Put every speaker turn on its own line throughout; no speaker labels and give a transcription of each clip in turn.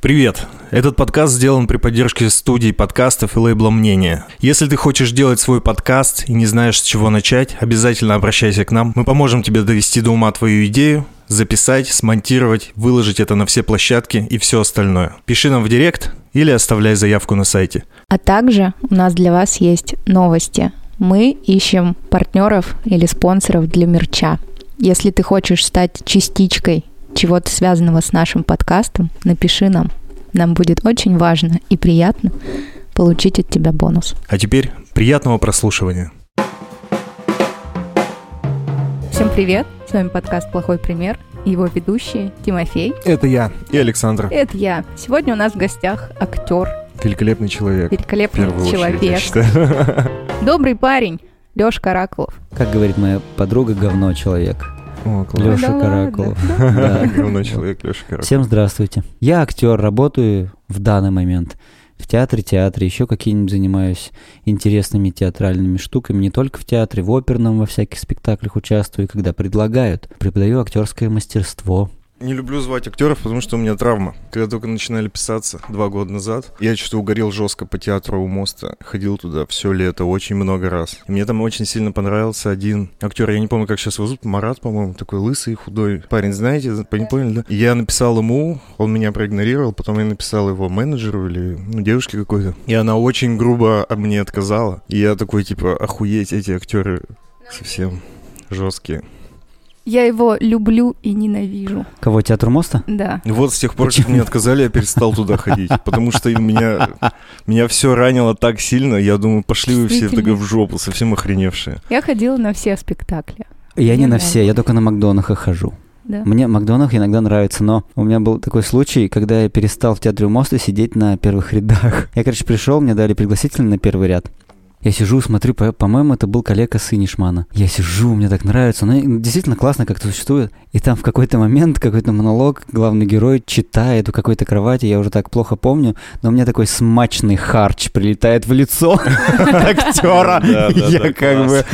Привет! Этот подкаст сделан при поддержке студии подкастов и лейбла «Мнение». Если ты хочешь делать свой подкаст и не знаешь, с чего начать, обязательно обращайся к нам. Мы поможем тебе довести до ума твою идею, записать, смонтировать, выложить это на все площадки и все остальное. Пиши нам в директ или оставляй заявку на сайте.
А также у нас для вас есть новости. Мы ищем партнеров или спонсоров для мерча. Если ты хочешь стать частичкой чего-то связанного с нашим подкастом, напиши нам. Нам будет очень важно и приятно получить от тебя бонус.
А теперь приятного прослушивания.
Всем привет! С вами подкаст «Плохой пример» и его ведущие Тимофей.
Это я и Александр.
Это я. Сегодня у нас в гостях актер,
Великолепный человек.
великолепный
первую очередь,
человек,
считаю.
добрый парень Лёш Каракулов.
Как говорит моя подруга, говно человек.
О.
Лёша
да?
Каракулов.
Говно человек Леша Каракулов.
Всем здравствуйте. Я актер, работаю в данный момент в театре, театре, еще какие-нибудь занимаюсь интересными театральными штуками, не только в театре, в оперном, во всяких спектаклях участвую, когда предлагают. Преподаю актерское мастерство.
Не люблю звать актеров, потому что у меня травма. Когда только начинали писаться два года назад, я что-то угорел жестко по театру у моста. Ходил туда все лето, очень много раз. И мне там очень сильно понравился один актер, я не помню, как сейчас его зовут, Марат, по-моему, такой лысый, худой парень, знаете, не поняли, да? Я написал ему, он меня проигнорировал, потом я написал его менеджеру или ну, девушке какой-то. И она очень грубо мне отказала. И я такой, типа, охуеть, эти актеры совсем жесткие.
Я его люблю и ненавижу.
Кого, театр моста?
Да.
Вот с тех пор, как мне отказали, я перестал туда ходить. Потому что меня, меня все ранило так сильно, я думаю, пошли вы все тогда в жопу, совсем охреневшие.
Я ходила на все спектакли.
Я не на все, я только на Макдонахах хожу.
Да.
Мне Макдонах иногда нравится, но у меня был такой случай, когда я перестал в театре у моста сидеть на первых рядах. Я, короче, пришел, мне дали пригласительный на первый ряд. Я сижу, смотрю, по- по-моему, это был коллега Сынишмана. Я сижу, мне так нравится. Ну, действительно классно как-то существует. И там в какой-то момент, какой-то монолог, главный герой читает у какой-то кровати, я уже так плохо помню, но у меня такой смачный харч прилетает в лицо актера. Я как бы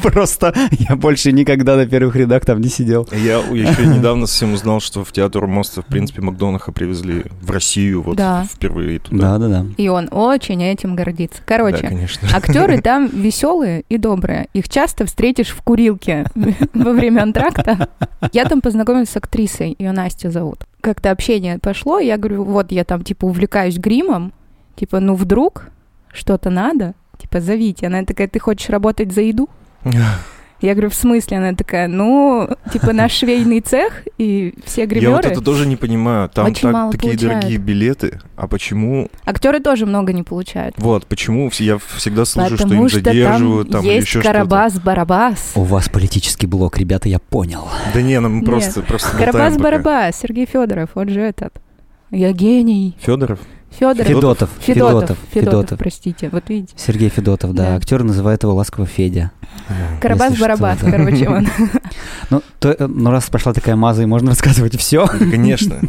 просто, я больше никогда на первых рядах там не сидел.
Я еще недавно совсем узнал, что в театр моста, в принципе, Макдонаха привезли в Россию вот впервые туда.
Да-да-да.
И он очень этим гордится. Короче,
конечно.
актеры там веселые и добрые. Их часто встретишь в курилке во время антракта. Я там познакомилась с актрисой, ее Настя зовут. Как-то общение пошло, я говорю, вот я там типа увлекаюсь гримом, типа, ну вдруг что-то надо, типа зовите. Она такая, ты хочешь работать за еду? Я говорю, в смысле? Она такая, ну, типа наш швейный цех и все
Я вот
гримеры.
это тоже не понимаю. Там
Очень
так,
мало
такие
получают.
дорогие билеты, а почему...
Актеры тоже много не получают.
Вот, почему я всегда слышу, что
Потому
им
что
задерживают
там
там, или
есть
еще что-то.
Карабас-Барабас.
У вас политический блок, ребята, я понял.
Да не, ну мы
Нет.
просто, просто.
Карабас-Барабас, Сергей Федоров, он же этот. Я гений.
Федоров?
Федоров.
Федотов,
Федотов,
Федотов,
Федотов,
Федотов.
простите. Вот видите.
Сергей Федотов, да.
Да.
Актер называет его ласково Федя.
Карабас-Барабас,
да.
короче, он.
Ну, то, э, ну, раз пошла такая маза, и можно рассказывать все.
Конечно.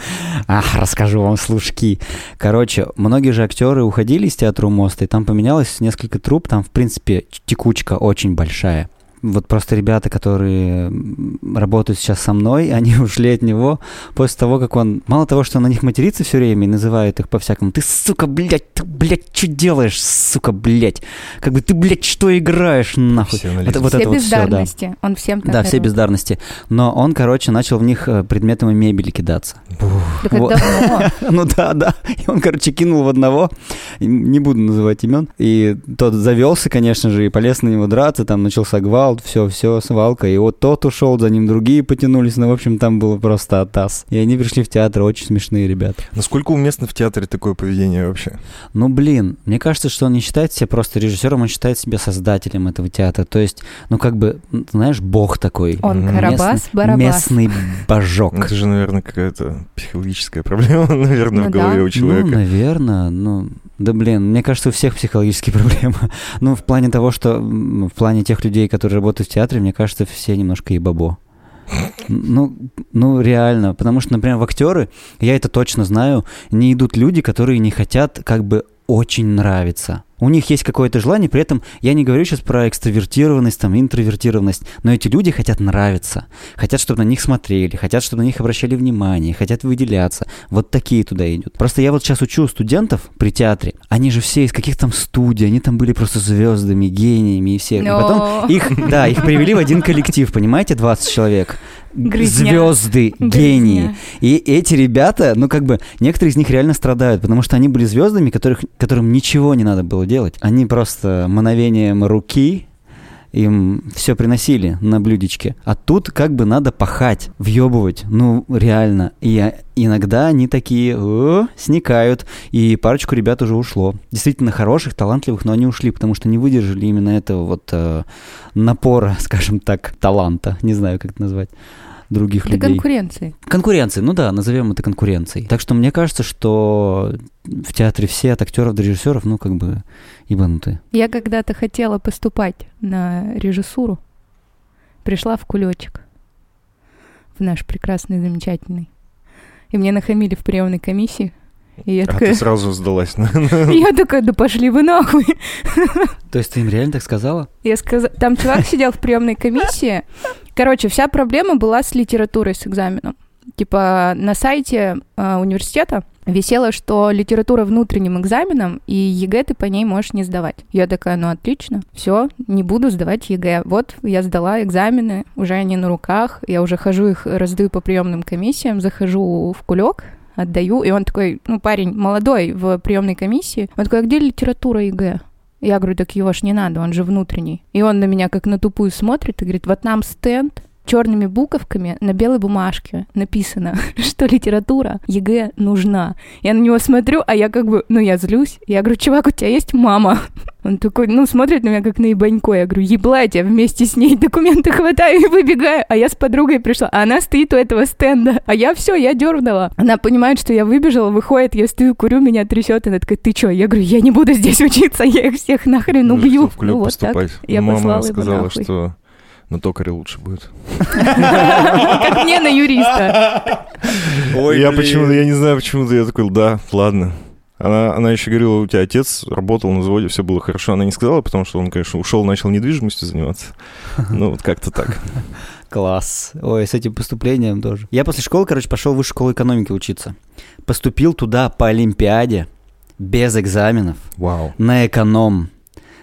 Ах, расскажу вам слушки. Короче, многие же актеры уходили из театра у моста, и там поменялось несколько труп, там, в принципе, текучка очень большая. Вот просто ребята, которые работают сейчас со мной, они ушли от него после того, как он... Мало того, что он на них матерится все время и называет их по-всякому. Ты, сука, блядь, ты, блядь, что делаешь, сука, блядь? Как бы ты, блядь, что играешь, нахуй?
Профессионализм.
Это- вот
Все
это вот всё, да.
бездарности. Он всем так
Да, все бездарности. Но он, короче, начал в них э, предметами мебели кидаться.
Так
Вот. Ну да, да. И он, короче, кинул в одного, не буду называть имен, и тот завелся, конечно же, и полез на него драться, там начался гвалт, все, все, свалка, и вот тот ушел, за ним другие потянулись, ну, в общем, там было просто атас. И они пришли в театр, очень смешные ребята.
Насколько уместно в театре такое поведение вообще?
Ну, блин, мне кажется, что он не считает себя просто режиссером, он считает себя создателем этого театра. То есть, ну, как бы, знаешь, бог такой.
Он
Мгм.
Карабас-Барабас.
Местный божок.
Это же, наверное, какая-то психологическая проблема, наверное,
Ну
в голове
да.
у
Ну,
человека.
наверное, ну, да блин, мне кажется, у всех психологические проблемы. ну, в плане того, что, в плане тех людей, которые работают в театре, мне кажется, все немножко ебабо. Ну, ну, реально, потому что, например, в актеры, я это точно знаю, не идут люди, которые не хотят как бы очень нравиться. У них есть какое-то желание, при этом я не говорю сейчас про экстравертированность, там, интровертированность, но эти люди хотят нравиться, хотят, чтобы на них смотрели, хотят, чтобы на них обращали внимание, хотят выделяться. Вот такие туда идут. Просто я вот сейчас учу студентов при театре, они же все из каких там студий, они там были просто звездами, гениями и все.
Но...
И потом их, да, их привели в один коллектив, понимаете, 20 человек.
Грызня.
Звезды, гении.
Грызня.
И эти ребята, ну как бы, некоторые из них реально страдают, потому что они были звездами, которых, которым ничего не надо было делать. Они просто мановением руки им все приносили на блюдечке. А тут как бы надо пахать, въебывать, ну реально. И иногда они такие «О, сникают, и парочку ребят уже ушло. Действительно хороших, талантливых, но они ушли, потому что не выдержали именно этого вот э, напора, скажем так, таланта, не знаю, как это назвать других
Это
людей.
конкуренции.
Конкуренции, ну да, назовем это конкуренцией. Так что мне кажется, что в театре все от актеров до режиссеров, ну, как бы, ебанутые.
Я когда-то хотела поступать на режиссуру. Пришла в кулечек. В наш прекрасный, замечательный. И мне нахамили в приемной комиссии. И я
А ты
такая,
сразу сдалась.
я такая, да пошли вы нахуй.
То есть ты им реально так сказала?
Я сказала, там чувак сидел в приемной комиссии. Короче, вся проблема была с литературой, с экзаменом. Типа на сайте э, университета висело, что литература внутренним экзаменом, и ЕГЭ ты по ней можешь не сдавать. Я такая, ну отлично, все, не буду сдавать ЕГЭ. Вот я сдала экзамены, уже они на руках, я уже хожу их, раздаю по приемным комиссиям, захожу в кулек, отдаю, и он такой, ну парень молодой в приемной комиссии, он такой, а где литература ЕГЭ? Я говорю, так его ж не надо, он же внутренний. И он на меня как на тупую смотрит и говорит, вот нам стенд черными буковками на белой бумажке написано, что литература ЕГЭ нужна. Я на него смотрю, а я как бы, ну я злюсь. Я говорю, чувак, у тебя есть мама? Он такой, ну, смотрит на меня как на ебанько. Я говорю, еблать, я вместе с ней документы хватаю и выбегаю. А я с подругой пришла, а она стоит у этого стенда. А я все, я дернула. Она понимает, что я выбежала, выходит, я стою, курю, меня трясет. Она такая, ты что? Я говорю, я не буду здесь учиться, я их всех нахрен
Ну,
убью.
что в
Ну, вот так.
поступать.
Я
Мама сказала, что на токаре лучше будет.
Как мне на юриста.
я почему-то, я не знаю, почему-то я такой, да, ладно. Она, она еще говорила, у тебя отец работал на заводе, все было хорошо. Она не сказала, потому что он, конечно, ушел, начал недвижимостью заниматься. Ну, вот как-то так.
Класс. Ой, с этим поступлением тоже. Я после школы, короче, пошел в высшую школу экономики учиться. Поступил туда по Олимпиаде, без экзаменов,
Вау.
на эконом,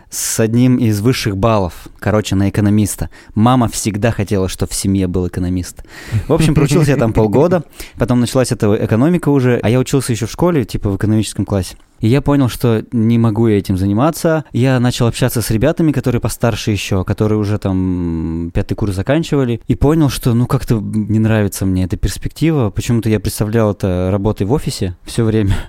с одним из высших баллов, короче, на экономиста. Мама всегда хотела, чтобы в семье был экономист. В общем, проучился я там полгода, потом началась эта экономика уже, а я учился еще в школе, типа в экономическом классе. И я понял, что не могу я этим заниматься. Я начал общаться с ребятами, которые постарше еще, которые уже там пятый курс заканчивали. И понял, что ну как-то не нравится мне эта перспектива. Почему-то я представлял это работой в офисе все время.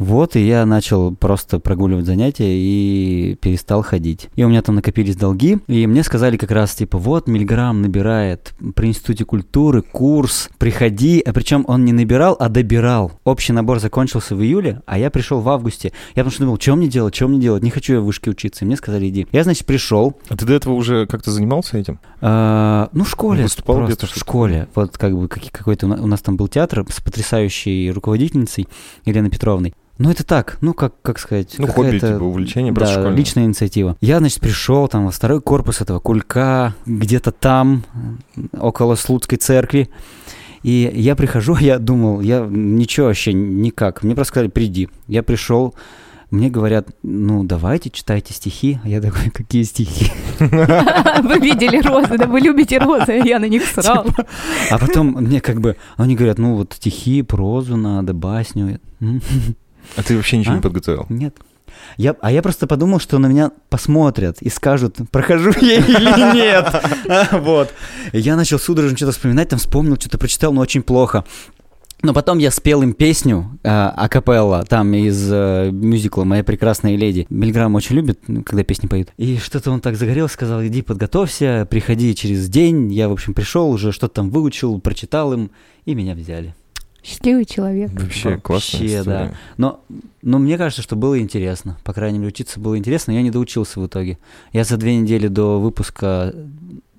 Вот, и я начал просто прогуливать занятия и перестал ходить. И у меня там накопились долги, и мне сказали как раз, типа, вот, Мильграм набирает при Институте культуры курс, приходи, а причем он не набирал, а добирал. Общий набор закончился в июле, а я пришел в августе. Я потому что думал, что мне делать, что мне делать, не хочу я в вышке учиться. И мне сказали, иди. Я, значит, пришел,
А ты до этого уже как-то занимался этим?
а, ну, в школе.
Выступал
просто,
где-то,
в школе. Вот как бы какой-то у на- у нас там был театр с потрясающей руководительницей Еленой Петровной. Ну, это так, ну, как, как сказать,
Ну, хобби, типа, увлечение,
да,
просто школьное.
личная инициатива. Я, значит, пришел там во второй корпус этого кулька, где-то там, около Слуцкой церкви. И я прихожу, я думал, я ничего вообще никак. Мне просто сказали, приди. Я пришел, мне говорят, ну, давайте, читайте стихи. А я такой, какие стихи?
Вы видели розы, да вы любите розы, я на них срал.
А потом мне как бы, они говорят, ну, вот стихи, прозу надо, басню.
А ты вообще ничего
А?
не подготовил?
Нет. Я, а я просто подумал, что на меня посмотрят и скажут, прохожу я или нет. Вот. Я начал судорожно что-то вспоминать, там вспомнил, что-то прочитал, но очень плохо. Но потом я спел им песню э, акапелла, там из э, мюзикла «Моя прекрасная леди». Мильграм очень любит, ну, когда песни поют. И что-то он так загорелся, сказал, иди подготовься, приходи через день. Я, в общем, пришел уже, что-то там выучил, прочитал им, и меня взяли.
Счастливый человек.
Вообще, классная
Вообще,
история.
да. Но, но мне кажется, что было интересно. По крайней мере, учиться было интересно, но я не доучился в итоге. Я за две недели до выпуска,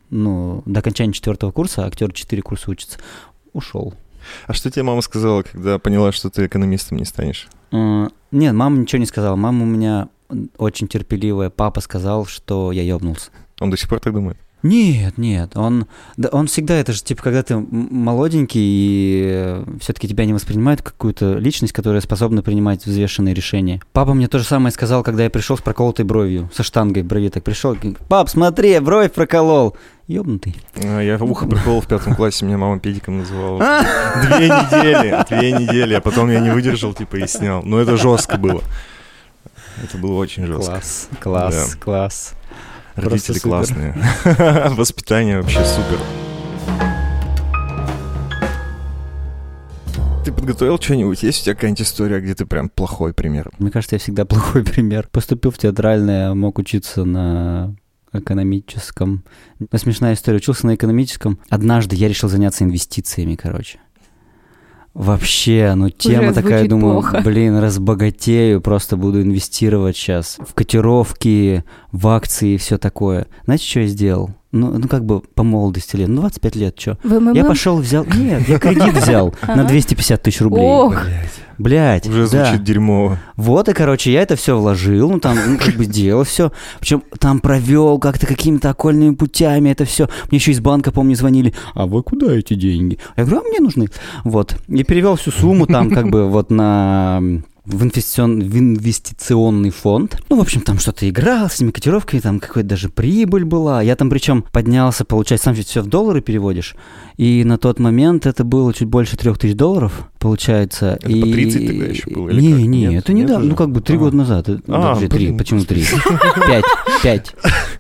ну, до окончания четвертого курса, актер 4 курса учится, ушел.
А что тебе мама сказала, когда поняла, что ты экономистом не станешь?
Э, Нет, мама ничего не сказала. Мама у меня очень терпеливая. Папа сказал, что я ёбнулся.
Он до сих пор так думает.
Нет, нет, он, да, он всегда, это же типа, когда ты молоденький и все-таки тебя не воспринимают как какую-то личность, которая способна принимать взвешенные решения. Папа мне то же самое сказал, когда я пришел с проколотой бровью, со штангой брови так пришел. Пап, смотри, бровь проколол. Ёбнутый.
А, Я ухо приколол в пятом классе, меня мама педиком называла. Две недели, две недели, а потом я не выдержал, типа, и снял. Но это жестко было. Это было очень жестко.
Класс, класс, класс.
Родители классные. Воспитание вообще супер. Ты подготовил что-нибудь? Есть у тебя какая-нибудь история, где ты прям плохой пример?
Мне кажется, я всегда плохой пример. Поступил в театральное, мог учиться на экономическом. Ну, смешная история. Учился на экономическом. Однажды я решил заняться инвестициями, короче. Вообще, ну тема такая,
звучит
думаю,
плохо.
блин, разбогатею, просто буду инвестировать сейчас в котировки, в акции и все такое. Знаете, что я сделал? Ну, ну, как бы по молодости лет, ну, 25 лет, что? Я пошел, взял... Нет, я кредит взял на
Ага.
250 тысяч рублей.
Ох,
Блять,
Уже
да.
звучит дерьмово.
Вот, и, короче, я это все вложил, ну, там, ну, как бы сделал все. Причем там провел как-то какими-то окольными путями это все. Мне еще из банка, помню, звонили, а вы куда эти деньги? Я говорю, а мне нужны. Вот. И перевел всю сумму там, как бы, вот на в, инвестицион- в инвестиционный фонд. Ну, в общем, там что-то играл с этими котировками, там какая-то даже прибыль была. Я там причем поднялся, получается, сам все в доллары переводишь. И на тот момент это было чуть больше трех тысяч долларов, получается.
Это
и...
по 30 тогда еще было, или
Не,
как?
не,
Нет?
это недавно, ну как бы три
А.
года назад.
А,
Подожди, три, почему три? Пять, пять,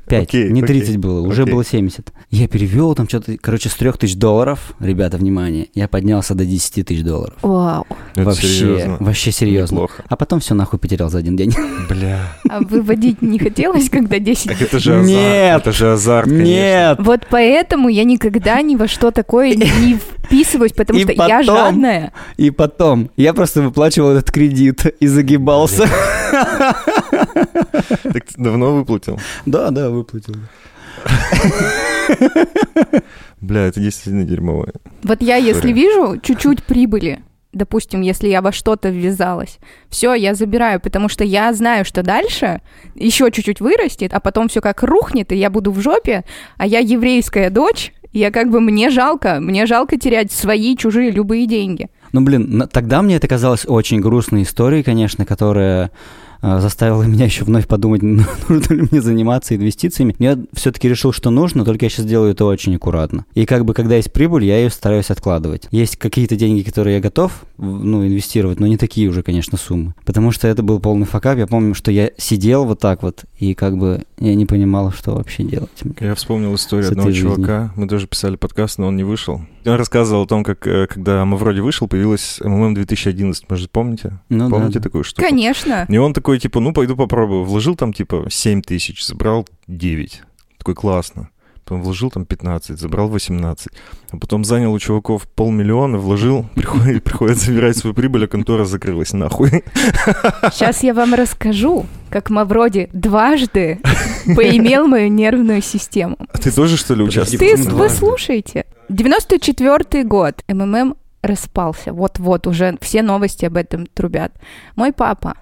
пять, не
окей,
30 было, уже было 70. Я перевел там что-то, короче, с трех тысяч долларов, ребята, внимание, я поднялся до 10 тысяч долларов.
вау.
Это
вообще,
серьезно.
вообще серьезно.
Неплохо.
А потом все нахуй потерял за один день.
Бля.
А выводить не хотелось, когда 10
Так это же азарт.
Нет.
Это же азарт, конечно.
Нет!
Вот поэтому я никогда ни во что такое не вписываюсь, потому
И
что я
потом-
жадная.
И потом, я просто выплачивал этот кредит и загибался.
Так ты давно выплатил?
Да, да, выплатил.
Бля, это действительно дерьмово.
Вот я, если вижу чуть-чуть прибыли, допустим, если я во что-то ввязалась, все, я забираю, потому что я знаю, что дальше еще чуть-чуть вырастет, а потом все как рухнет, и я буду в жопе, а я еврейская дочь, я как бы мне жалко, мне жалко терять свои, чужие, любые деньги.
Ну, блин, тогда мне это казалось очень грустной историей, конечно, которая э, заставила меня еще вновь подумать, нужно ли мне заниматься инвестициями. Я все-таки решил, что нужно, только я сейчас делаю это очень аккуратно. И как бы, когда есть прибыль, я ее стараюсь откладывать. Есть какие-то деньги, которые я готов, ну, инвестировать, но не такие уже, конечно, суммы. Потому что это был полный факап. Я помню, что я сидел вот так вот, и как бы я не понимал, что вообще делать.
Я вспомнил историю одного
жизни.
чувака. Мы тоже писали подкаст, но он не вышел. Он рассказывал о том, как э, когда Мавроди вышел, появилась МММ 2011. Может, помните?
Ну,
помните
да.
такую штуку?
Конечно.
И он такой, типа, ну, пойду попробую. Вложил там, типа, 7 тысяч, забрал 9. Такой, классно. Потом вложил там 15, забрал 18. А потом занял у чуваков полмиллиона, вложил, приходит, приходит забирать свою прибыль, а контора закрылась нахуй.
Сейчас я вам расскажу, как Мавроди дважды поимел мою нервную систему.
А ты тоже, что ли, участвовал?
Ты, вы слушаете. 94 год. МММ распался. Вот-вот уже все новости об этом трубят. Мой папа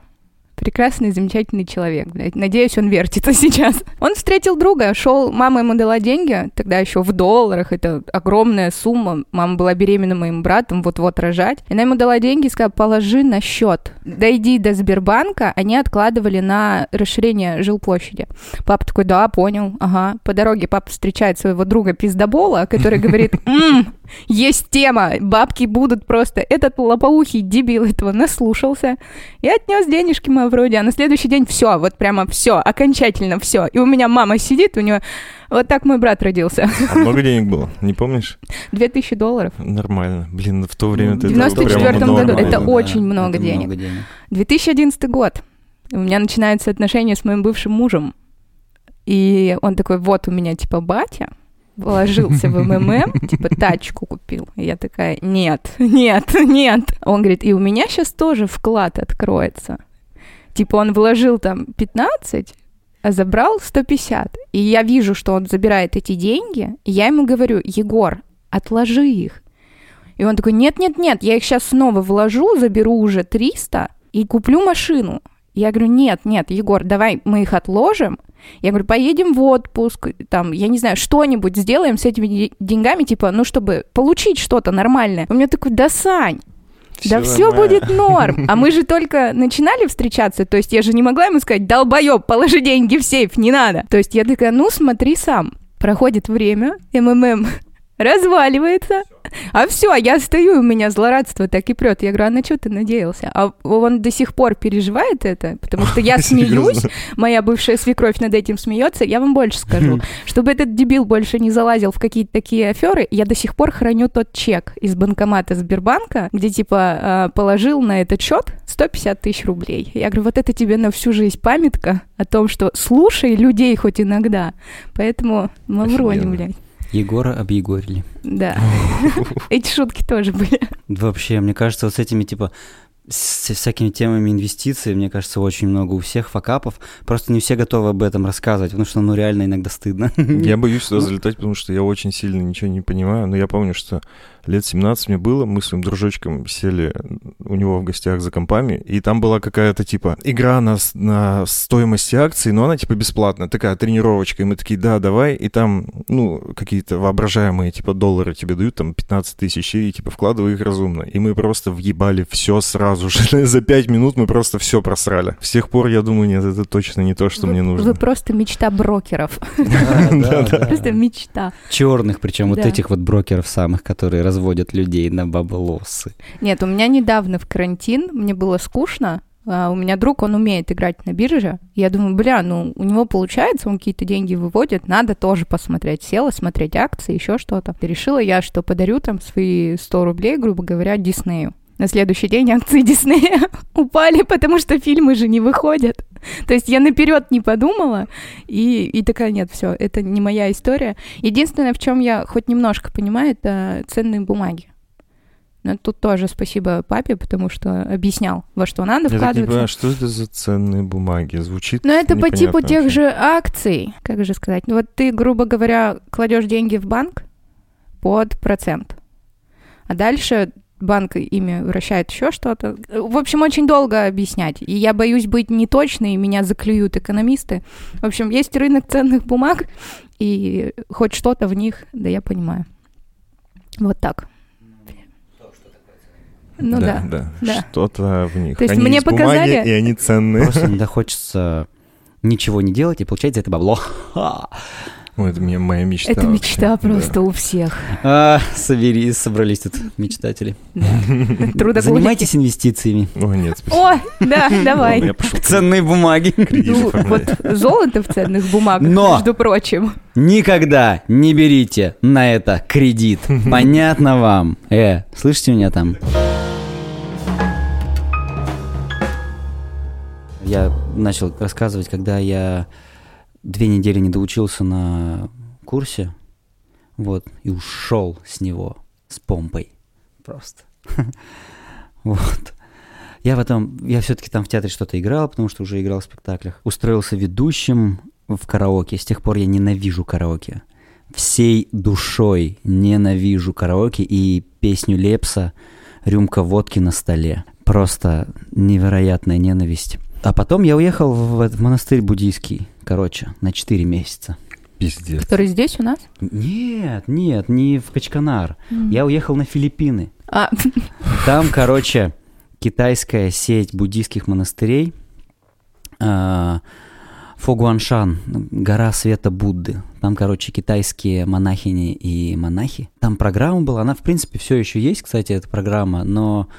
прекрасный, замечательный человек. Надеюсь, он вертится сейчас. Он встретил друга, шел, мама ему дала деньги, тогда еще в долларах, это огромная сумма. Мама была беременна моим братом, вот-вот рожать. И она ему дала деньги и сказала, положи на счет. Дойди до Сбербанка, они откладывали на расширение жилплощади. Папа такой, да, понял, ага. По дороге папа встречает своего друга пиздобола, который говорит, «М, есть тема, бабки будут просто. Этот лопоухий дебил этого наслушался и отнес денежки мы вроде, а на следующий день все, вот прямо все, окончательно все. И у меня мама сидит, у нее вот так мой брат родился.
А много денег было, не помнишь?
2000 долларов.
Нормально. Блин, в то время
Ну,
это
в
прямо
94-м
норма
году
была.
это очень много
это
денег.
много денег.
2011 год. У меня начинаются отношения с моим бывшим мужем. И он такой, вот у меня типа батя, вложился в МММ, типа тачку купил. И я такая, нет, нет, нет. Он говорит, и у меня сейчас тоже вклад откроется. Типа он вложил там 15, а забрал 150. И я вижу, что он забирает эти деньги, и я ему говорю, Егор, отложи их. И он такой, нет-нет-нет, я их сейчас снова вложу, заберу уже 300 и куплю машину. Я говорю, нет, нет, Егор, давай мы их отложим. Я говорю, поедем в отпуск, там, я не знаю, что-нибудь сделаем с этими де- деньгами, типа, ну, чтобы получить что-то нормальное. У меня такой, да, Сань, да все
нормально.
будет норм. А мы же только начинали встречаться, то есть я же не могла ему сказать, долбоеб, положи деньги в сейф, не надо. То есть я такая, ну смотри сам. Проходит время, МММ разваливается, а все, я стою, у меня злорадство так и прет. Я говорю, а на что ты надеялся? А он до сих пор переживает это, потому что я смеюсь, моя бывшая свекровь над этим смеется. Я вам больше скажу, чтобы этот дебил больше не залазил в какие-то такие аферы, я до сих пор храню тот чек из банкомата Сбербанка, где типа э, положил на этот счет 150 тысяч рублей. Я говорю, вот это тебе на всю жизнь памятка о том, что слушай людей хоть иногда. Поэтому Маврони, блядь.
Егора объегорили.
Да. Эти шутки тоже были.
Вообще, мне кажется, вот с этими, типа, с всякими темами инвестиций, мне кажется, очень много у всех факапов. Просто не все готовы об этом рассказывать, потому что, ну, реально иногда стыдно.
Я боюсь сюда залетать, потому что я очень сильно ничего не понимаю. Но я помню, что лет 17 мне было, мы с своим дружочком сели у него в гостях за компами, и там была какая-то, типа, игра на, на стоимости акций, но она, типа, бесплатная, такая тренировочка. И мы такие, да, давай. И там, ну, какие-то воображаемые, типа, доллары тебе дают, там, 15 тысяч, и, типа, вкладывай их разумно. И мы просто въебали все сразу же. За 5 минут мы просто все просрали. С тех пор я думаю, нет, это точно не то, что
Вы-
мне нужно.
Вы просто мечта брокеров. Просто мечта.
Черных, причем вот этих вот брокеров самых, которые разводят людей на баблосы.
Нет, у меня недавно в карантин, мне было скучно. а, У меня друг, он умеет играть на бирже. Я думаю, бля, ну у него получается, он какие-то деньги выводит, надо тоже посмотреть. Села смотреть акции, еще что-то. Решила я, что подарю там свои 100 рублей, грубо говоря, Диснею. На следующий день акции Диснея упали, потому что фильмы же не выходят. То есть я наперед не подумала, и, и такая, нет, все, это не моя история. Единственное, в чем я хоть немножко понимаю, это ценные бумаги. Но тут тоже спасибо папе, потому что объяснял, во что надо
Я так не
вкладываться.
понимаю, что это за ценные бумаги? Звучит
Но это по типу тех
вообще.
же акций, как же сказать. Ну Вот ты, грубо говоря, кладешь деньги в банк под процент, а дальше банк ими вращает еще что-то. В общем, очень долго объяснять. И я боюсь быть неточной, и меня заклюют экономисты. В общем, есть рынок ценных бумаг, и хоть что-то в них, да я понимаю. Вот так. Ну да.
да.
да.
Что-то в них.
То есть
они
мне
из бумаги,
показали-
и они ценные.
Просто иногда хочется ничего не делать и получать за это бабло.
Ой, это мне моя мечта.
Это
вообще.
мечта
Да.
просто у всех.
А, соберись, собрались тут мечтатели.
Да.
Занимайтесь инвестициями.
Ой, нет, спасибо.
О, да, давай.
Ценные бумаги.
Ну, вот золото в ценных бумагах,
Но!
между прочим.
Никогда не берите на это кредит. Понятно вам? Э, слышите меня там? Я начал рассказывать, когда я две недели не доучился на курсе, вот, и ушел с него с помпой. Просто. Вот. Я потом, я все-таки там в театре что-то играл, потому что уже играл в спектаклях. Устроился ведущим в караоке. С тех пор я ненавижу караоке. Всей душой ненавижу караоке и песню Лепса «Рюмка водки на столе». Просто невероятная ненависть. А потом я уехал в, в монастырь буддийский, короче, на 4 месяца.
Пиздец.
Который здесь у нас?
Нет, нет, не в Качканар.
М.
Я уехал на Филиппины.
А,
Там, короче, китайская сеть буддийских монастырей. а, Фогуаншан, гора света Будды. Там, короче, китайские монахини и монахи. Там программа была, она, в принципе, все еще есть, кстати, эта программа, но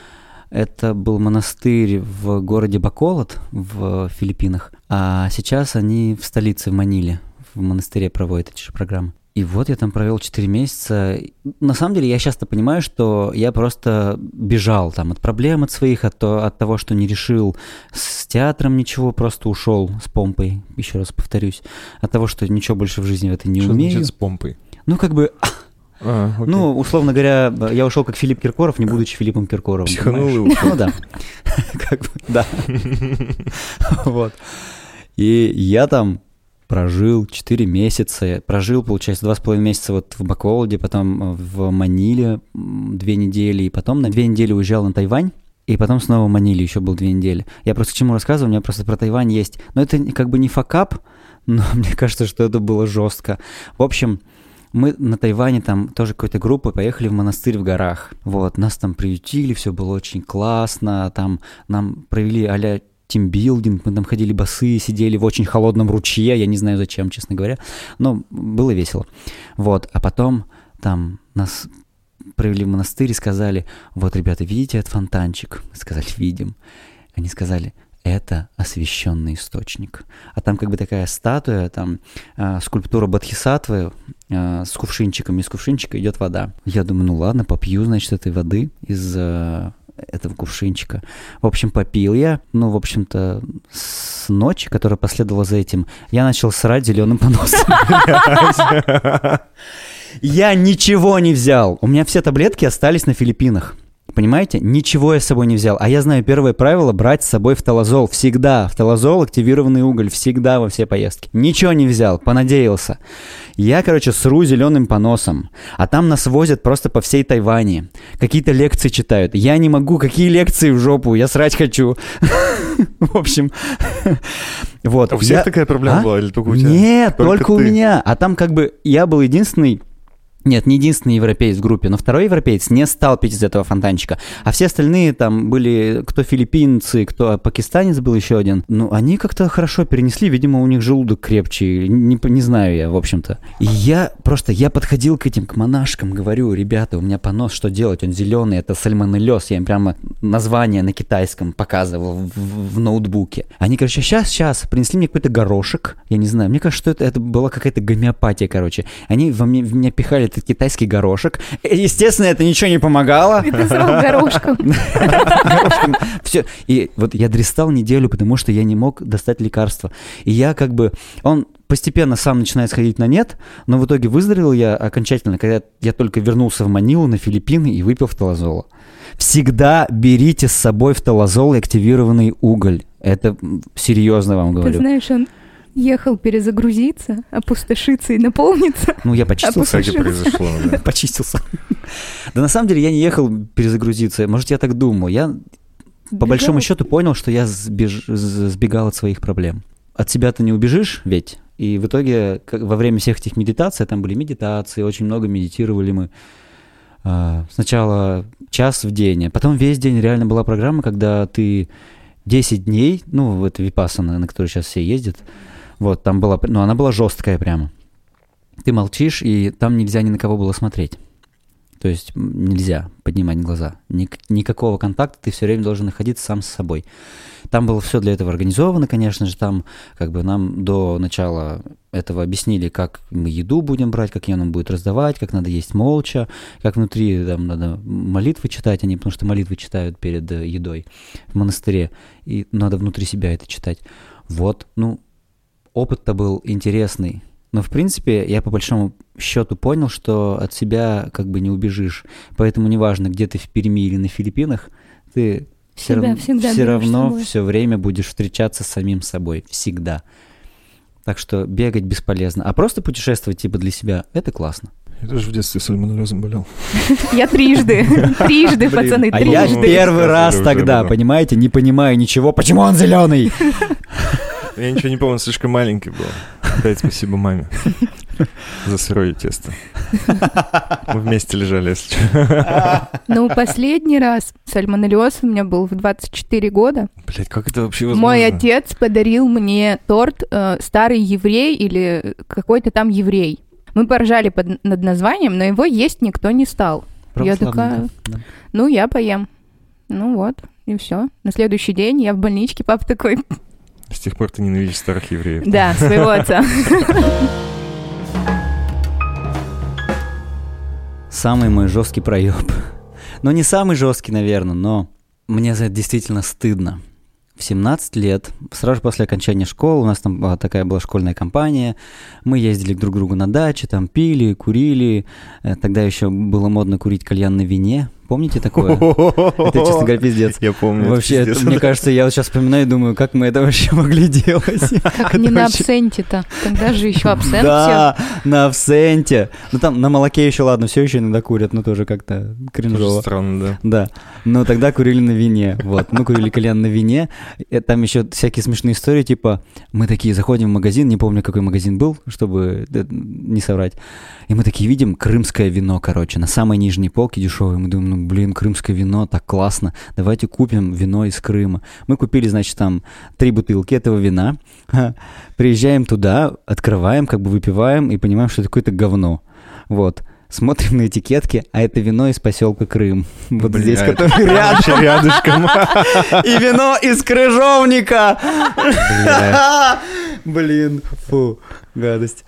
это был монастырь в городе Баколот в Филиппинах, а сейчас они в столице, в Маниле, в монастыре проводят эти же программы. И вот я там провел 4 месяца. На самом деле я часто понимаю, что я просто бежал там от проблем от своих, от, то- от того, что не решил с театром ничего, просто ушел с помпой, еще раз повторюсь, от того, что ничего больше в жизни в это не
Что
умею.
значит с помпой?
Ну, как бы,
А, окей.
ну, условно говоря, я ушел как Филипп Киркоров, не будучи Филиппом Киркоровым.
Психанул и
понимаешь?
ушел.
Ну да. Как бы, да. Вот. И я там прожил 4 месяца, прожил, получается, 2,5 месяца вот в Баколоде, потом в Маниле м, две недели, и потом на две недели уезжал на Тайвань. И потом снова манили, еще был две недели. Я просто к чему рассказываю, у меня просто про Тайвань есть. Но это как бы не факап, но мне кажется, что это было жестко. В общем, мы на Тайване там тоже какой-то группой поехали в монастырь в горах. Вот, нас там приютили, все было очень классно, там нам провели а тимбилдинг, мы там ходили босые, сидели в очень холодном ручье, я не знаю зачем, честно говоря, но было весело. Вот, а потом там нас провели в монастырь и сказали, вот, ребята, видите этот фонтанчик? Мы сказали, видим. Они сказали, это освященный источник. А там как бы такая статуя, там э, скульптура Бодхисаттвы э, с кувшинчиком, из кувшинчика идет вода. Я думаю, ну ладно, попью, значит, этой воды из э, этого кувшинчика. В общем, попил я. Ну, в общем-то, с ночи, которая последовала за этим, я начал срать зеленым поносом. Я ничего не взял. У меня все таблетки остались на Филиппинах. Понимаете? Ничего я с собой не взял. А я знаю первое правило брать с собой фталазол. Всегда. Фталазол, активированный уголь. Всегда во все поездки. Ничего не взял. Понадеялся. Я, короче, сру зеленым поносом. А там нас возят просто по всей Тайване. Какие-то лекции читают. Я не могу. Какие лекции в жопу? Я срать хочу. В общем, вот.
А у всех такая проблема а? была или только у тебя?
Нет, только у меня. А там как бы я был единственный нет, не единственный европеец в группе, но второй европеец не стал пить из этого фонтанчика. А все остальные там были, кто филиппинцы, кто пакистанец был еще один. Ну, они как-то хорошо перенесли, видимо, у них желудок крепче, не, не знаю я, в общем-то. И я просто, я подходил к этим, к монашкам, говорю, ребята, у меня понос, что делать? Он зеленый, это сальмонеллез, я им прямо название на китайском показывал в, в, в ноутбуке. Они, короче, сейчас, сейчас, принесли мне какой-то горошек, я не знаю, мне кажется, что это, это была какая-то гомеопатия, короче. Они во мне, в меня пихали этот китайский горошек. Естественно, это ничего не помогало.
И ты срал горошком.
Все. И вот я дристал неделю, потому что я не мог достать лекарства. И я как бы... Он постепенно сам начинает сходить на нет, но в итоге выздоровел я окончательно, когда я только вернулся в Манилу, на Филиппины и выпил фталазола. Всегда берите с собой фталазол и активированный уголь. Это серьезно вам говорю.
Ты знаешь, он ехал перезагрузиться, опустошиться и наполниться.
Ну, я почистился.
Кстати, произошло, да.
Почистился. Да на самом деле я не ехал перезагрузиться. Может, я так думал. Я по большому счету понял, что я сбегал от своих проблем. От себя ты не убежишь ведь. И в итоге во время всех этих медитаций, там были медитации, очень много медитировали мы. А, сначала час в день, а потом весь день реально была программа, когда ты 10 дней, ну, это Випассана, на которой сейчас все ездят, вот, там была, ну, она была жесткая прямо. Ты молчишь, и там нельзя ни на кого было смотреть. То есть нельзя поднимать глаза. Ник- никакого контакта, ты все время должен находиться сам с собой. Там было все для этого организовано, конечно же, там как бы нам до начала этого объяснили, как мы еду будем брать, как ее нам будет раздавать, как надо есть молча, как внутри там надо молитвы читать, они, потому что молитвы читают перед э, едой в монастыре, и надо внутри себя это читать. Вот, ну, опыт-то был интересный. Но, в принципе, я по большому счету понял, что от себя как бы не убежишь. Поэтому неважно, где ты в Перми или на Филиппинах, ты все, рав... все равно все время будешь встречаться с самим собой. Всегда. Так что бегать бесполезно. А просто путешествовать типа для себя, это классно.
Я тоже в детстве сальмонеллезом болел.
Я трижды. Трижды, пацаны,
трижды. А я первый раз тогда, понимаете, не понимаю ничего. Почему он зеленый?
Я ничего не помню, слишком маленький был. Опять спасибо маме за сырое тесто. Мы вместе лежали, если что.
Ну, последний раз сальмонеллез у меня был в 24 года.
Блять, как это вообще возможно?
Мой отец подарил мне торт э, «Старый еврей» или какой-то там еврей. Мы поржали под, над названием, но его есть никто не стал. Я такая, да. ну, я поем. Ну вот, и все. На следующий день я в больничке, папа такой,
с тех пор ты ненавидишь старых евреев.
Да, своего отца.
Самый мой жесткий проеб. Ну, не самый жесткий, наверное, но мне за это действительно стыдно. В 17 лет, сразу после окончания школы, у нас там такая была школьная компания, мы ездили друг к другу на даче, там пили, курили. Э, тогда еще было модно курить кальян на вине, Помните такое? Это, честно говоря, пиздец.
Я помню. это
Вообще, это, мне кажется, я вот сейчас вспоминаю и думаю, как мы это вообще могли делать.
Как не на абсенте-то. Тогда же еще абсент
Да, на абсенте. Ну там на молоке еще, ладно, все еще иногда курят, но тоже как-то кринжово.
странно, да.
Да, но тогда курили на вине, вот, мы курили кальян на вине, И там еще всякие смешные истории, типа, мы такие заходим в магазин, не помню, какой магазин был, чтобы э, не соврать, и мы такие видим крымское вино, короче, на самой нижней полке дешевое, мы думаем, ну, блин, крымское вино, так классно, давайте купим вино из Крыма. Мы купили, значит, там три бутылки этого вина, приезжаем туда, открываем, как бы выпиваем и понимаем, что это какое-то говно, вот. Смотрим на этикетки, а это вино из поселка Крым. Вот
Бля,
здесь, который рядом.
Рядышком.
И вино из крыжовника. Блин, фу, гадость.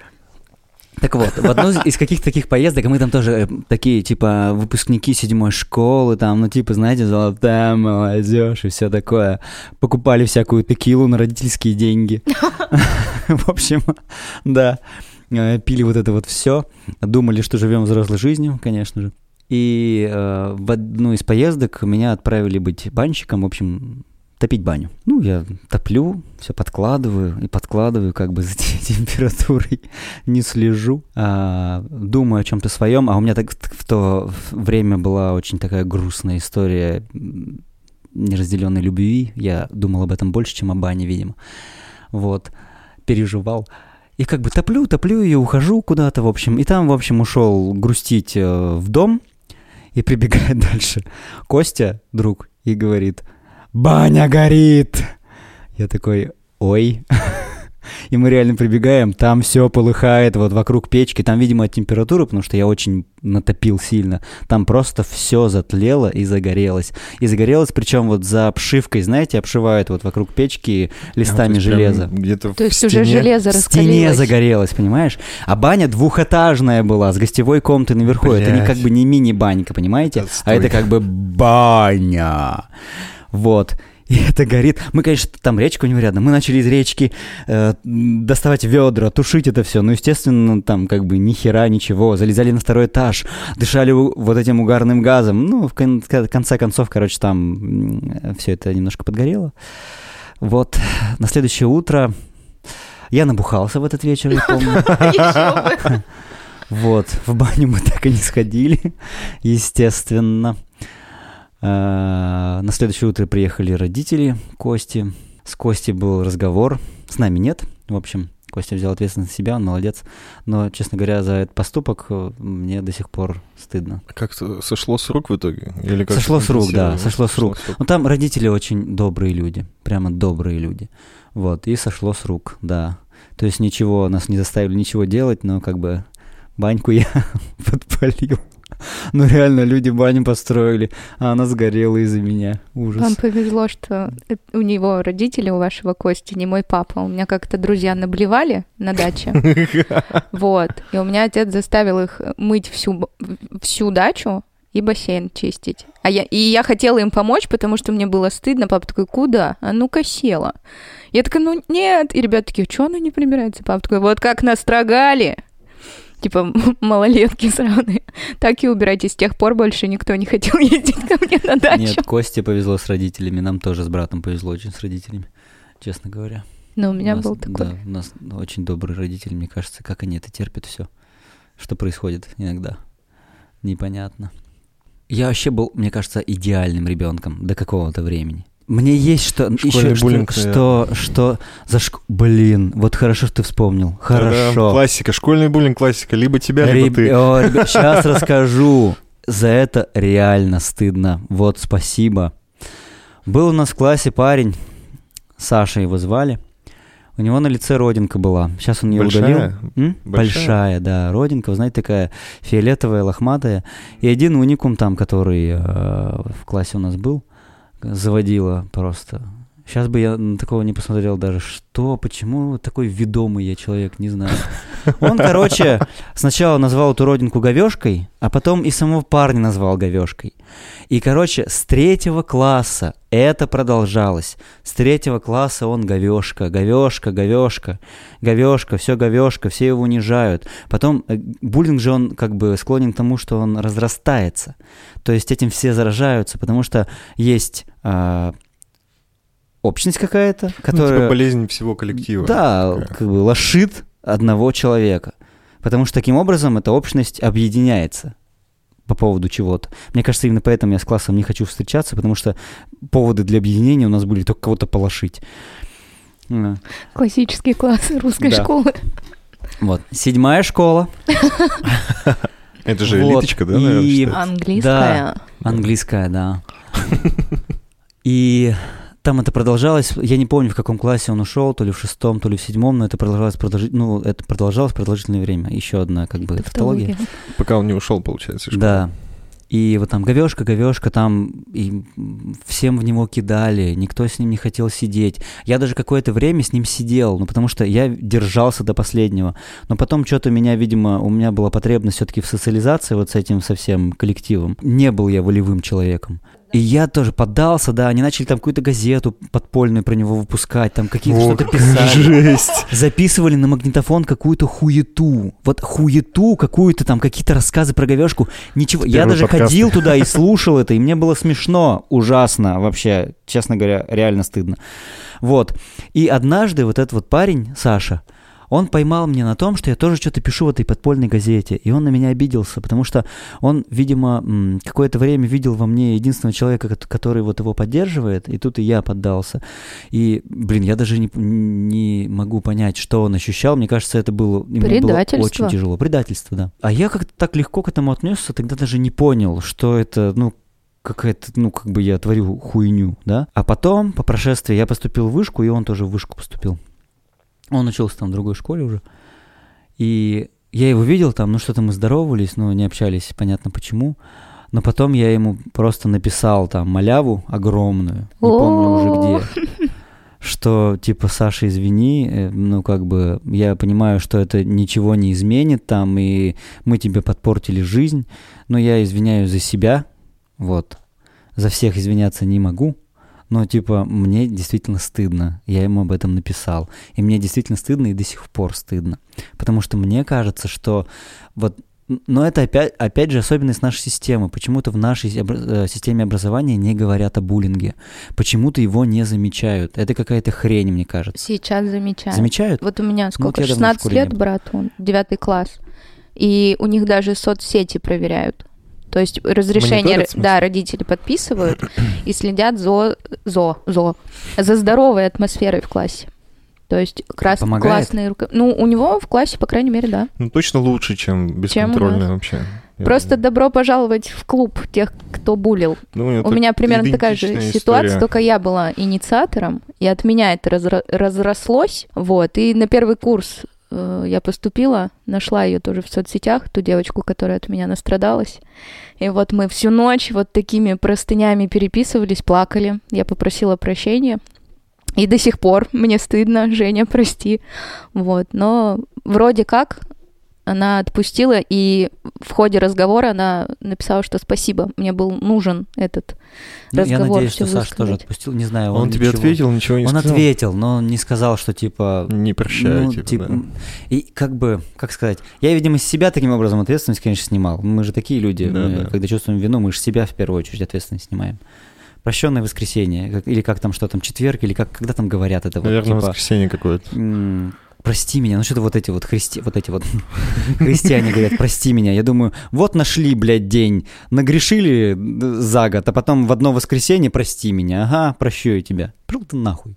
Так вот, в одну из каких-то таких поездок, а мы там тоже э, такие, типа, выпускники седьмой школы, там, ну, типа, знаете, золотая молодежь и все такое. Покупали всякую текилу на родительские деньги. В общем, да. Э, Пили вот это вот все. Думали, что живем взрослой жизнью, конечно же. И э, в одну из поездок меня отправили быть банщиком, в общем, топить баню. Ну, я топлю, все подкладываю и подкладываю, как бы за температурой не слежу, а, думаю о чем-то своем. А у меня так в то время была очень такая грустная история неразделенной любви. Я думал об этом больше, чем о бане, видимо. Вот, переживал. И как бы топлю, топлю и ухожу куда-то, в общем. И там, в общем, ушел грустить э, в дом. И прибегает дальше Костя, друг, и говорит, «Баня горит!» Я такой, «Ой!» И мы реально прибегаем, там все полыхает, вот вокруг печки, там, видимо, от температуры, потому что я очень натопил сильно, там просто все затлело и загорелось. И загорелось, причем вот за обшивкой, знаете, обшивают вот вокруг печки листами
прям
железа.
Где-то
То
в
есть уже
стене.
железо
В стене
раскалилось.
загорелось, понимаешь? А баня двухэтажная была, с гостевой комнатой наверху. Это не
Блядь.
как бы не мини-банька, понимаете?
Отстой.
А это как бы баня. Вот. И это горит. Мы, конечно, там речка у него рядом. Мы начали из речки э, доставать ведра, тушить это все. Ну, естественно, там как бы ни хера, ничего. Залезали на второй этаж, дышали вот этим угарным газом. Ну, в кон- ко- конце концов, короче, там все это немножко подгорело. Вот. На следующее утро я набухался в этот вечер, я помню. Вот, в баню мы так и не сходили, естественно. А, На следующее утро приехали родители Кости. С Костей был разговор, с нами нет. В общем, Костя взял ответственность на себя, он молодец. Но, честно говоря, за этот поступок э, мне до сих пор стыдно.
Как-то сошло с рук в итоге? Или как
Сошло с рук, да, сошло с рук. Ну, там родители очень добрые люди, прямо добрые люди. Вот, и сошло с рук, да. То есть ничего, нас не заставили ничего делать, но как бы баньку я подпалил. Ну реально, люди баню построили, а она сгорела из-за меня. Ужас.
Вам повезло, что у него родители, у вашего Кости, не мой папа. У меня как-то друзья наблевали на даче. Вот. И у меня отец заставил их мыть всю, всю дачу и бассейн чистить. А я, и я хотела им помочь, потому что мне было стыдно. Папа такой, куда? А ну-ка села. Я такая, ну нет. И ребята такие, что она не прибирается? Папа такой, вот как настрогали. Типа малолетки сраные. Так и убирайте. С тех пор больше никто не хотел ездить ко мне на дачу.
Нет, Косте повезло с родителями, нам тоже с братом повезло очень с родителями, честно говоря.
Но у меня
нас,
был такой.
Да, у нас очень добрые родители, мне кажется, как они это терпят все, что происходит иногда. Непонятно. Я вообще был, мне кажется, идеальным ребенком до какого-то времени. Мне есть что еще что,
буллинг,
что, что за шк... Блин, вот хорошо, что ты вспомнил. Хорошо.
Классика, школьный буллинг классика. Либо тебя, либо ты.
сейчас расскажу. За это реально стыдно. Вот, спасибо. Был у нас в классе парень, Саша его звали. У него на лице родинка была. Сейчас он ее
Большая?
удалил. М?
Большая?
Большая, да, родинка, вы знаете, такая фиолетовая, лохматая. И один уникум там, который э, в классе у нас был, заводила просто Сейчас бы я такого не посмотрел даже. Что, почему такой ведомый я человек, не знаю. Он, короче, сначала назвал эту родинку говешкой, а потом и самого парня назвал говешкой. И, короче, с третьего класса это продолжалось. С третьего класса он говешка, говешка, говешка, говешка, все говешка, все его унижают. Потом э, буллинг же он как бы склонен к тому, что он разрастается. То есть этим все заражаются, потому что есть а, общность какая-то, которая...
Ну, типа болезнь всего коллектива.
Да,
такая.
как бы лошит одного человека. Потому что таким образом эта общность объединяется по поводу чего-то. Мне кажется, именно поэтому я с классом не хочу встречаться, потому что поводы для объединения у нас были только кого-то полошить.
Классический класс русской
Да.
школы.
Вот. Седьмая школа.
Это же элиточка, да, наверное?
Английская.
Английская, да. И там это продолжалось, я не помню, в каком классе он ушел, то ли в шестом, то ли в седьмом, но это продолжалось, продолжи- ну, это продолжалось продолжительное время. Еще одна, как бы, тавтология.
Тавтология.
Пока он не ушел, получается. школы.
Да. И вот там говешка, говешка, там и всем в него кидали, никто с ним не хотел сидеть. Я даже какое-то время с ним сидел, ну потому что я держался до последнего. Но потом что-то меня, видимо, у меня была потребность все-таки в социализации вот с этим совсем коллективом. Не был я волевым человеком. И я тоже поддался, да, они начали там какую-то газету подпольную про него выпускать, там какие-то что-то писали
жесть.
записывали на магнитофон какую-то хуету. Вот хуету, какую-то там, какие-то рассказы про говешку. Ничего. Я даже
подкасты.
ходил туда и слушал это, и мне было смешно, ужасно вообще, честно говоря, реально стыдно. Вот. И однажды вот этот вот парень, Саша, он поймал меня на том, что я тоже что-то пишу в этой подпольной газете, и он на меня обиделся, потому что он, видимо, какое-то время видел во мне единственного человека, кот- который вот его поддерживает, и тут и я поддался. И, блин, я даже не, не могу понять, что он ощущал. Мне кажется, это было, ему было очень тяжело. Предательство, да. А я как-то так легко к этому отнесся, тогда даже не понял, что это, ну, какая-то, ну, как бы я творю хуйню, да. А потом, по прошествии, я поступил в вышку, и он тоже в вышку поступил. Он учился там в другой школе уже. И я его видел там, ну, что-то мы здоровались, но не общались, понятно почему. Но потом я ему просто написал там маляву огромную, не помню уже где, что типа Саша, извини, э, ну как бы я понимаю, что это ничего не изменит там, и мы тебе подпортили жизнь, но я извиняюсь за себя, вот, за всех извиняться не могу, но типа мне действительно стыдно, я ему об этом написал, и мне действительно стыдно и до сих пор стыдно, потому что мне кажется, что вот но это опять, опять же особенность нашей системы. Почему-то в нашей э, системе образования не говорят о буллинге. Почему-то его не замечают. Это какая-то хрень, мне кажется.
Сейчас замечаю.
Замечают?
Вот у меня сколько,
я давно в
16
школе не
лет
был.
брату, девятый класс. И у них даже соцсети проверяют. То есть разрешение,
Мониторят,
да, родители подписывают и следят за, за, за, за здоровой атмосферой в классе. То есть крас, классные руко- Ну, у него в классе, по крайней мере, да.
Ну, точно лучше, чем бесконтрольно вообще.
Просто добро пожаловать в клуб тех, кто булил.
Ну,
У меня примерно такая же
идентичная
ситуация,
история.
только я была инициатором, и от меня это разра- разрослось. Вот, и на первый курс э, я поступила, нашла ее тоже в соцсетях, ту девочку, которая от меня настрадалась. И вот мы всю ночь вот такими простынями переписывались, плакали. Я попросила прощения. И до сих пор мне стыдно, Женя, прости. Вот, но вроде как она отпустила, и в ходе разговора она написала, что спасибо, мне был нужен этот
Ну, я
разговор.
надеюсь,
всё
что Саша тоже отпустил. Не знаю,
Он,
он,
тебе
ничего.
ответил, ничего не
Он
сказал?
ответил, но не сказал, что типа...
Не прощаю,
ну,
типа, да.
И как бы, как сказать, я, видимо, с себя таким образом ответственность, конечно, снимал. Мы же такие люди,
Да,
мы,
да.
когда чувствуем вину, мы же себя в первую очередь ответственность снимаем. Прощенное воскресенье, как- или как там, что там, четверг, или как, когда там говорят это вот,
Наверное,
типа,
воскресенье какое-то.
Прости меня, ну что-то вот эти вот христи, вот эти вот христиане говорят, прости меня. Я думаю, вот нашли, блядь, день, нагрешили д- за год, а потом в одно воскресенье прости меня, ага, прощу я тебя. Пошел ты нахуй.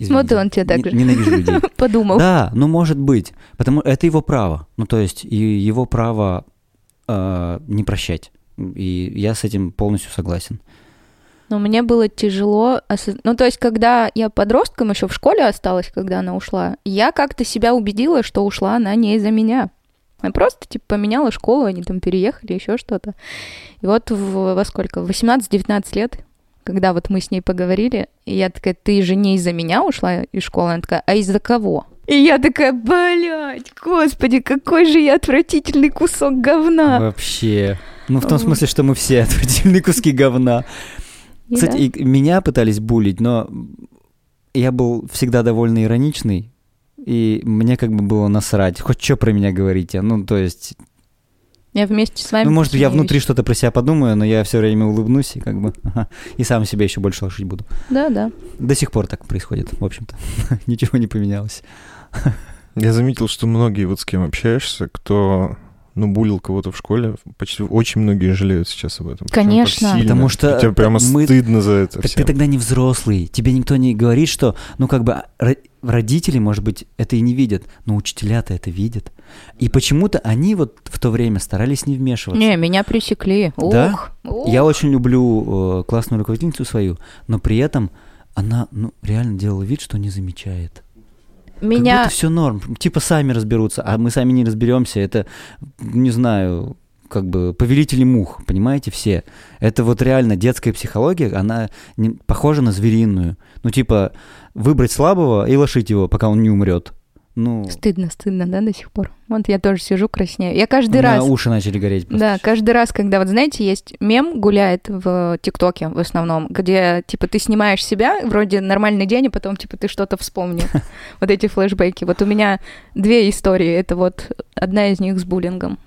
Вот и он тебя так же.
Ненавижу людей.
Подумал.
Да, ну может быть, потому это его право. Ну то есть и его право э, не прощать. И я с этим полностью согласен.
Но мне было тяжело. Ну, то есть, когда я подростком еще в школе осталась, когда она ушла, я как-то себя убедила, что ушла она не из-за меня. Я просто, типа, поменяла школу, они там переехали, еще что-то. И вот в, во сколько? В 18-19 лет когда вот мы с ней поговорили, и я такая, ты же не из-за меня ушла из школы? Она такая, а из-за кого? И я такая, блядь, господи, какой же я отвратительный кусок говна.
Вообще. Ну, в том смысле, что мы все отвратительные куски говна.
И
Кстати,
да.
и меня пытались булить, но я был всегда довольно ироничный, и мне как бы было насрать. Хоть что про меня говорите. Ну, то есть,
я вместе с вами
ну, может, я внутри что-то про себя подумаю, но я все время улыбнусь и как бы ага, и сам себя еще больше лошадь буду.
Да, да.
До сих пор так происходит, в общем-то. Ничего не поменялось.
Я заметил, что многие вот с кем общаешься, кто ну, булил кого-то в школе, почти очень многие жалеют сейчас об этом.
Конечно.
сильно.
Потому что
Тебе прямо
мы-
стыдно за это
Так
всем.
ты тогда не взрослый. Тебе никто не говорит, что, ну, как бы, а, ро- родители, может быть, это и не видят, но учителя-то это видят. И почему-то они вот в то время старались не вмешиваться.
Не, меня пресекли.
Да?
Ух, ух.
Я очень люблю э, классную руководительницу свою, но при этом она, ну, реально делала вид, что не замечает. Как
Меня...
будто все норм. Типа сами разберутся, а мы сами не разберемся. Это, не знаю, как бы повелители мух, понимаете, все. Это вот реально детская психология, она не- похожа на звериную. Ну, типа, выбрать слабого и лошить его, пока он не умрет. Ну,
Стыдно, стыдно, да, до сих пор. Вот я тоже сижу краснею. Я
у
каждый
меня
раз...
уши начали гореть. просто.
Да, каждый раз, когда, вот знаете, есть мем гуляет в ТикТоке в основном, где, типа, ты снимаешь себя, вроде нормальный день, а потом, типа, ты что-то вспомнил. Вот эти флешбеки. Вот у меня две истории. Это вот одна из них с буллингом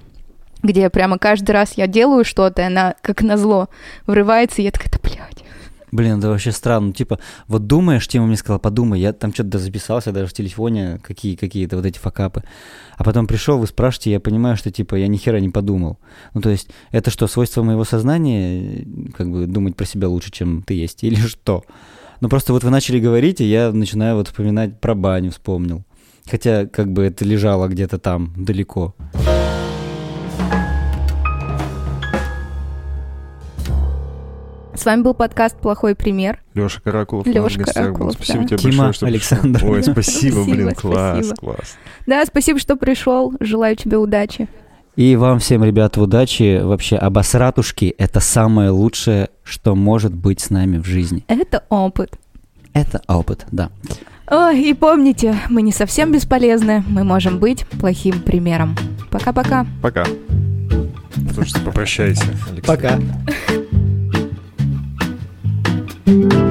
где прямо каждый раз я делаю что-то, и она, как назло, врывается, и я такая, да, блядь.
Блин, это вообще странно. Типа, вот думаешь, Тима мне сказал, подумай, я там что-то записался даже в телефоне, какие какие-то вот эти факапы. А потом пришел, вы спрашиваете, я понимаю, что типа я ни хера не подумал. Ну, то есть, это что, свойство моего сознания, как бы думать про себя лучше, чем ты есть, или что? Ну, просто вот вы начали говорить, и я начинаю вот вспоминать про баню, вспомнил. Хотя, как бы это лежало где-то там, далеко.
С вами был подкаст «Плохой пример».
Леша Каракулов
Лёша. Каракулов,
Спасибо
да.
тебе
Тима
большое, что пришел.
Александр.
Ой, спасибо, блин, класс,
спасибо.
класс.
Да, спасибо, что пришел. Желаю тебе удачи.
И вам всем, ребята, удачи. Вообще, обосратушки — это самое лучшее, что может быть с нами в жизни.
Это опыт.
Это опыт, да.
Ой, и помните, мы не совсем бесполезны, мы можем быть плохим примером. Пока-пока.
Пока. Слушай, попрощайся, Алексей. Thank you.